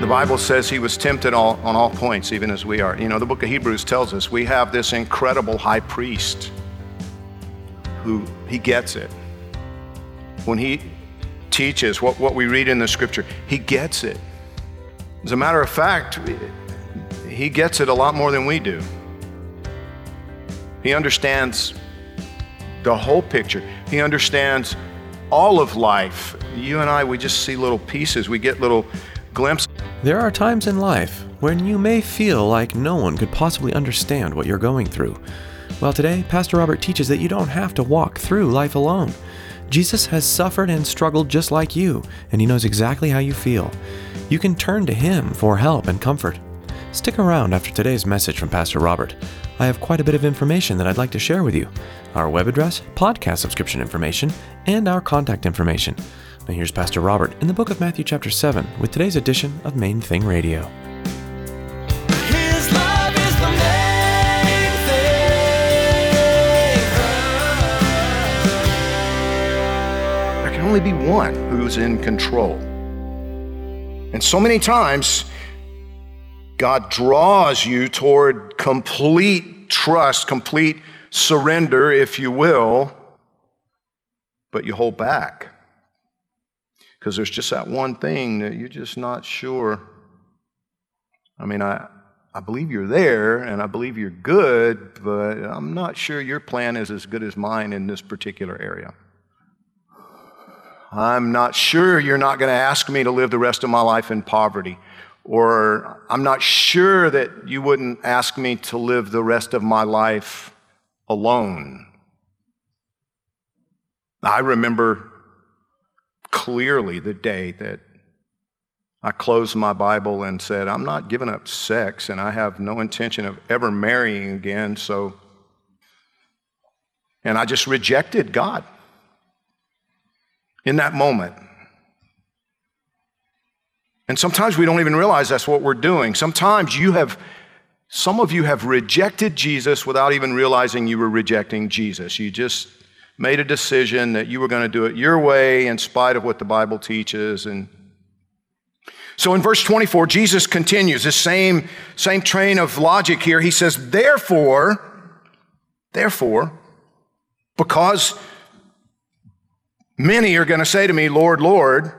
The Bible says he was tempted all, on all points, even as we are. You know, the book of Hebrews tells us we have this incredible high priest who he gets it. When he teaches what, what we read in the scripture, he gets it. As a matter of fact, he gets it a lot more than we do. He understands the whole picture, he understands all of life. You and I, we just see little pieces, we get little glimpses. There are times in life when you may feel like no one could possibly understand what you're going through. Well, today, Pastor Robert teaches that you don't have to walk through life alone. Jesus has suffered and struggled just like you, and he knows exactly how you feel. You can turn to him for help and comfort. Stick around after today's message from Pastor Robert. I have quite a bit of information that I'd like to share with you our web address, podcast subscription information, and our contact information. Now, here's Pastor Robert in the book of Matthew, chapter 7, with today's edition of Main Thing Radio. His love is the main thing. There can only be one who's in control. And so many times, God draws you toward complete trust, complete surrender, if you will, but you hold back. Because there's just that one thing that you're just not sure. I mean, I, I believe you're there and I believe you're good, but I'm not sure your plan is as good as mine in this particular area. I'm not sure you're not going to ask me to live the rest of my life in poverty. Or I'm not sure that you wouldn't ask me to live the rest of my life alone. I remember clearly the day that I closed my Bible and said, I'm not giving up sex and I have no intention of ever marrying again, so. And I just rejected God in that moment. And sometimes we don't even realize that's what we're doing. Sometimes you have, some of you have rejected Jesus without even realizing you were rejecting Jesus. You just made a decision that you were going to do it your way in spite of what the Bible teaches. And so in verse 24, Jesus continues this same, same train of logic here. He says, Therefore, therefore, because many are going to say to me, Lord, Lord,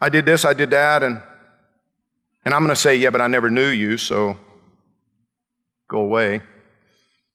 I did this, I did that, and, and I'm going to say, Yeah, but I never knew you, so go away.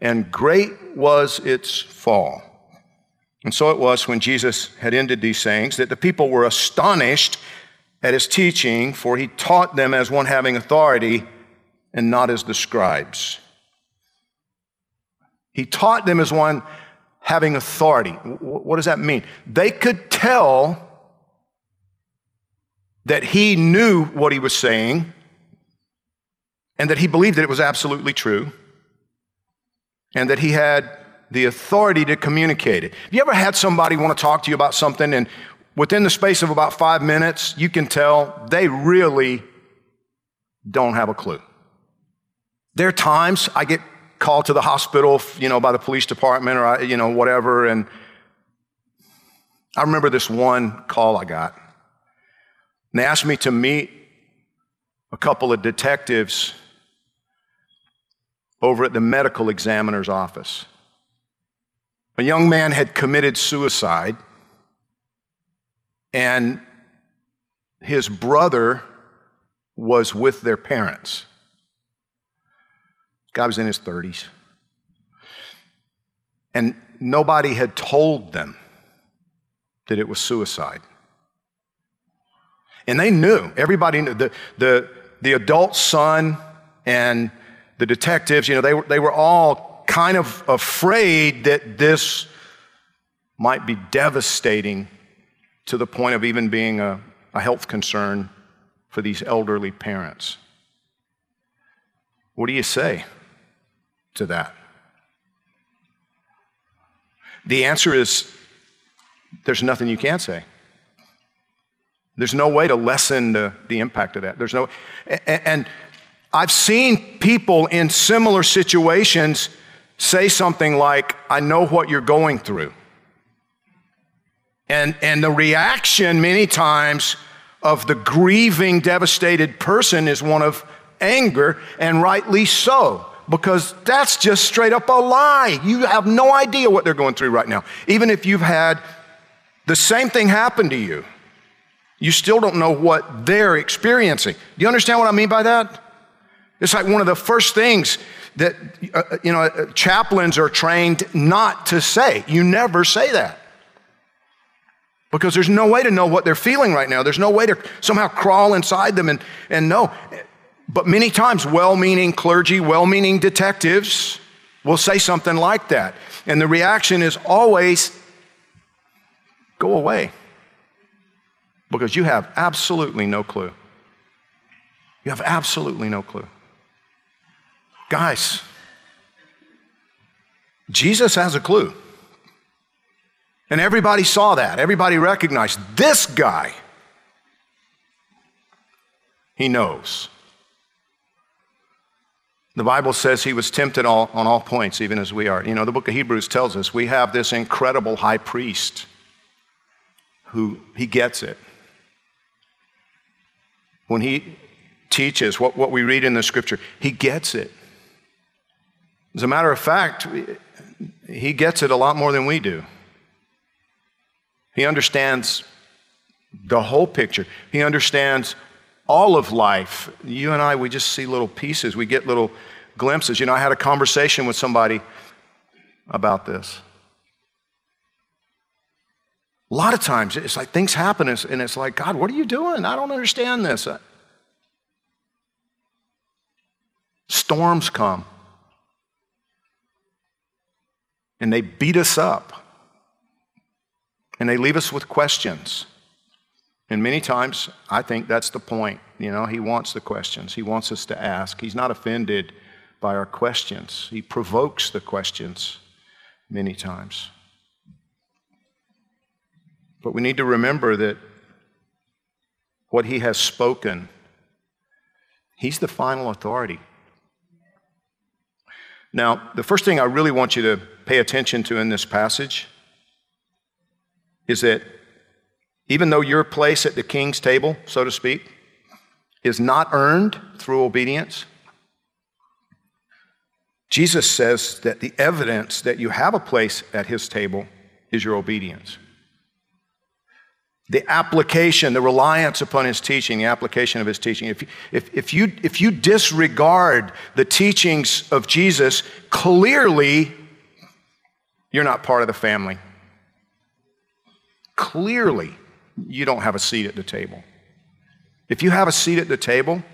And great was its fall. And so it was when Jesus had ended these sayings that the people were astonished at his teaching, for he taught them as one having authority and not as the scribes. He taught them as one having authority. What does that mean? They could tell that he knew what he was saying and that he believed that it was absolutely true and that he had the authority to communicate it. Have you ever had somebody want to talk to you about something and within the space of about five minutes, you can tell they really don't have a clue? There are times I get called to the hospital, you know, by the police department or, you know, whatever. And I remember this one call I got And they asked me to meet a couple of detectives over at the medical examiner's office. A young man had committed suicide, and his brother was with their parents. Guy was in his 30s. And nobody had told them that it was suicide. And they knew, everybody knew, the, the, the adult son and the detectives, you know, they were, they were all kind of afraid that this might be devastating to the point of even being a, a health concern for these elderly parents. What do you say to that? The answer is there's nothing you can say. There's no way to lessen the, the impact of that. There's no, and, and I've seen people in similar situations say something like, I know what you're going through. And, and the reaction many times of the grieving, devastated person is one of anger, and rightly so, because that's just straight up a lie. You have no idea what they're going through right now. Even if you've had the same thing happen to you, you still don't know what they're experiencing. Do you understand what I mean by that? It's like one of the first things that uh, you know chaplains are trained not to say. You never say that. Because there's no way to know what they're feeling right now. There's no way to somehow crawl inside them and, and know. But many times, well meaning clergy, well meaning detectives will say something like that. And the reaction is always go away. Because you have absolutely no clue. You have absolutely no clue. Guys, Jesus has a clue. And everybody saw that. Everybody recognized this guy. He knows. The Bible says he was tempted all, on all points, even as we are. You know, the book of Hebrews tells us we have this incredible high priest who he gets it. When he teaches what, what we read in the scripture, he gets it. As a matter of fact, he gets it a lot more than we do. He understands the whole picture. He understands all of life. You and I, we just see little pieces, we get little glimpses. You know, I had a conversation with somebody about this. A lot of times, it's like things happen, and it's like, God, what are you doing? I don't understand this. Storms come, and they beat us up, and they leave us with questions. And many times, I think that's the point. You know, he wants the questions, he wants us to ask. He's not offended by our questions, he provokes the questions many times. But we need to remember that what he has spoken, he's the final authority. Now, the first thing I really want you to pay attention to in this passage is that even though your place at the king's table, so to speak, is not earned through obedience, Jesus says that the evidence that you have a place at his table is your obedience the application, the reliance upon his teaching, the application of his teaching. If, if, if, you, if you disregard the teachings of Jesus, clearly you're not part of the family. Clearly, you don't have a seat at the table. If you have a seat at the table,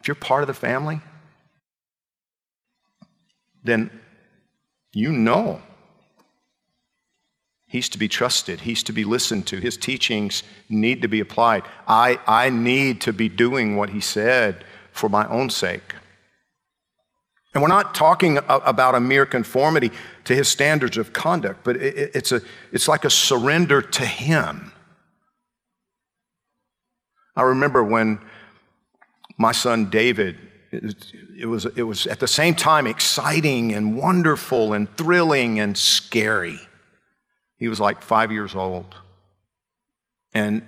if you're part of the family, then you know He's to be trusted. He's to be listened to. His teachings need to be applied. I, I need to be doing what he said for my own sake. And we're not talking about a mere conformity to his standards of conduct, but it's, a, it's like a surrender to him. I remember when my son David, it was, it was at the same time exciting and wonderful and thrilling and scary. He was like five years old. And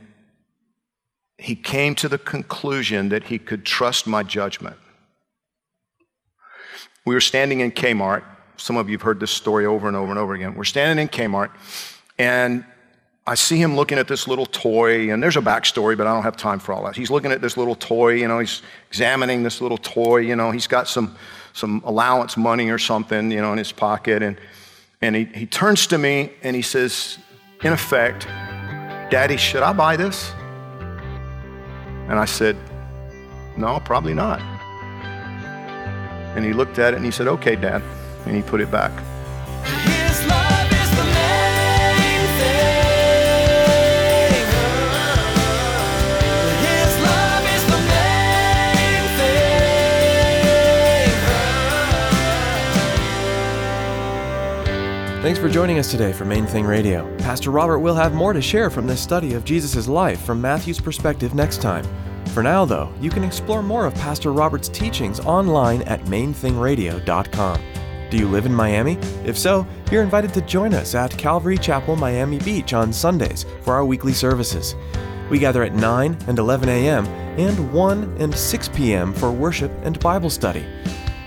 he came to the conclusion that he could trust my judgment. We were standing in Kmart. Some of you have heard this story over and over and over again. We're standing in Kmart, and I see him looking at this little toy, and there's a backstory, but I don't have time for all that. He's looking at this little toy, you know, he's examining this little toy, you know, he's got some, some allowance money or something, you know, in his pocket, and, and he, he turns to me and he says, in effect, Daddy, should I buy this? And I said, No, probably not. And he looked at it and he said, Okay, Dad. And he put it back. Thanks for joining us today for Main Thing Radio. Pastor Robert will have more to share from this study of Jesus' life from Matthew's perspective next time. For now, though, you can explore more of Pastor Robert's teachings online at mainthingradio.com. Do you live in Miami? If so, you're invited to join us at Calvary Chapel, Miami Beach on Sundays for our weekly services. We gather at 9 and 11 a.m. and 1 and 6 p.m. for worship and Bible study.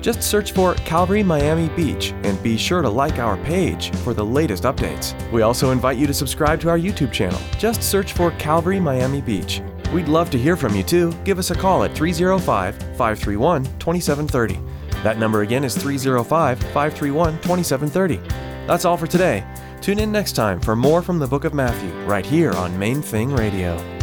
Just search for Calvary Miami Beach and be sure to like our page for the latest updates. We also invite you to subscribe to our YouTube channel. Just search for Calvary Miami Beach. We'd love to hear from you too. Give us a call at 305 531 2730. That number again is 305 531 2730. That's all for today. Tune in next time for more from the book of Matthew, right here on Main Thing Radio.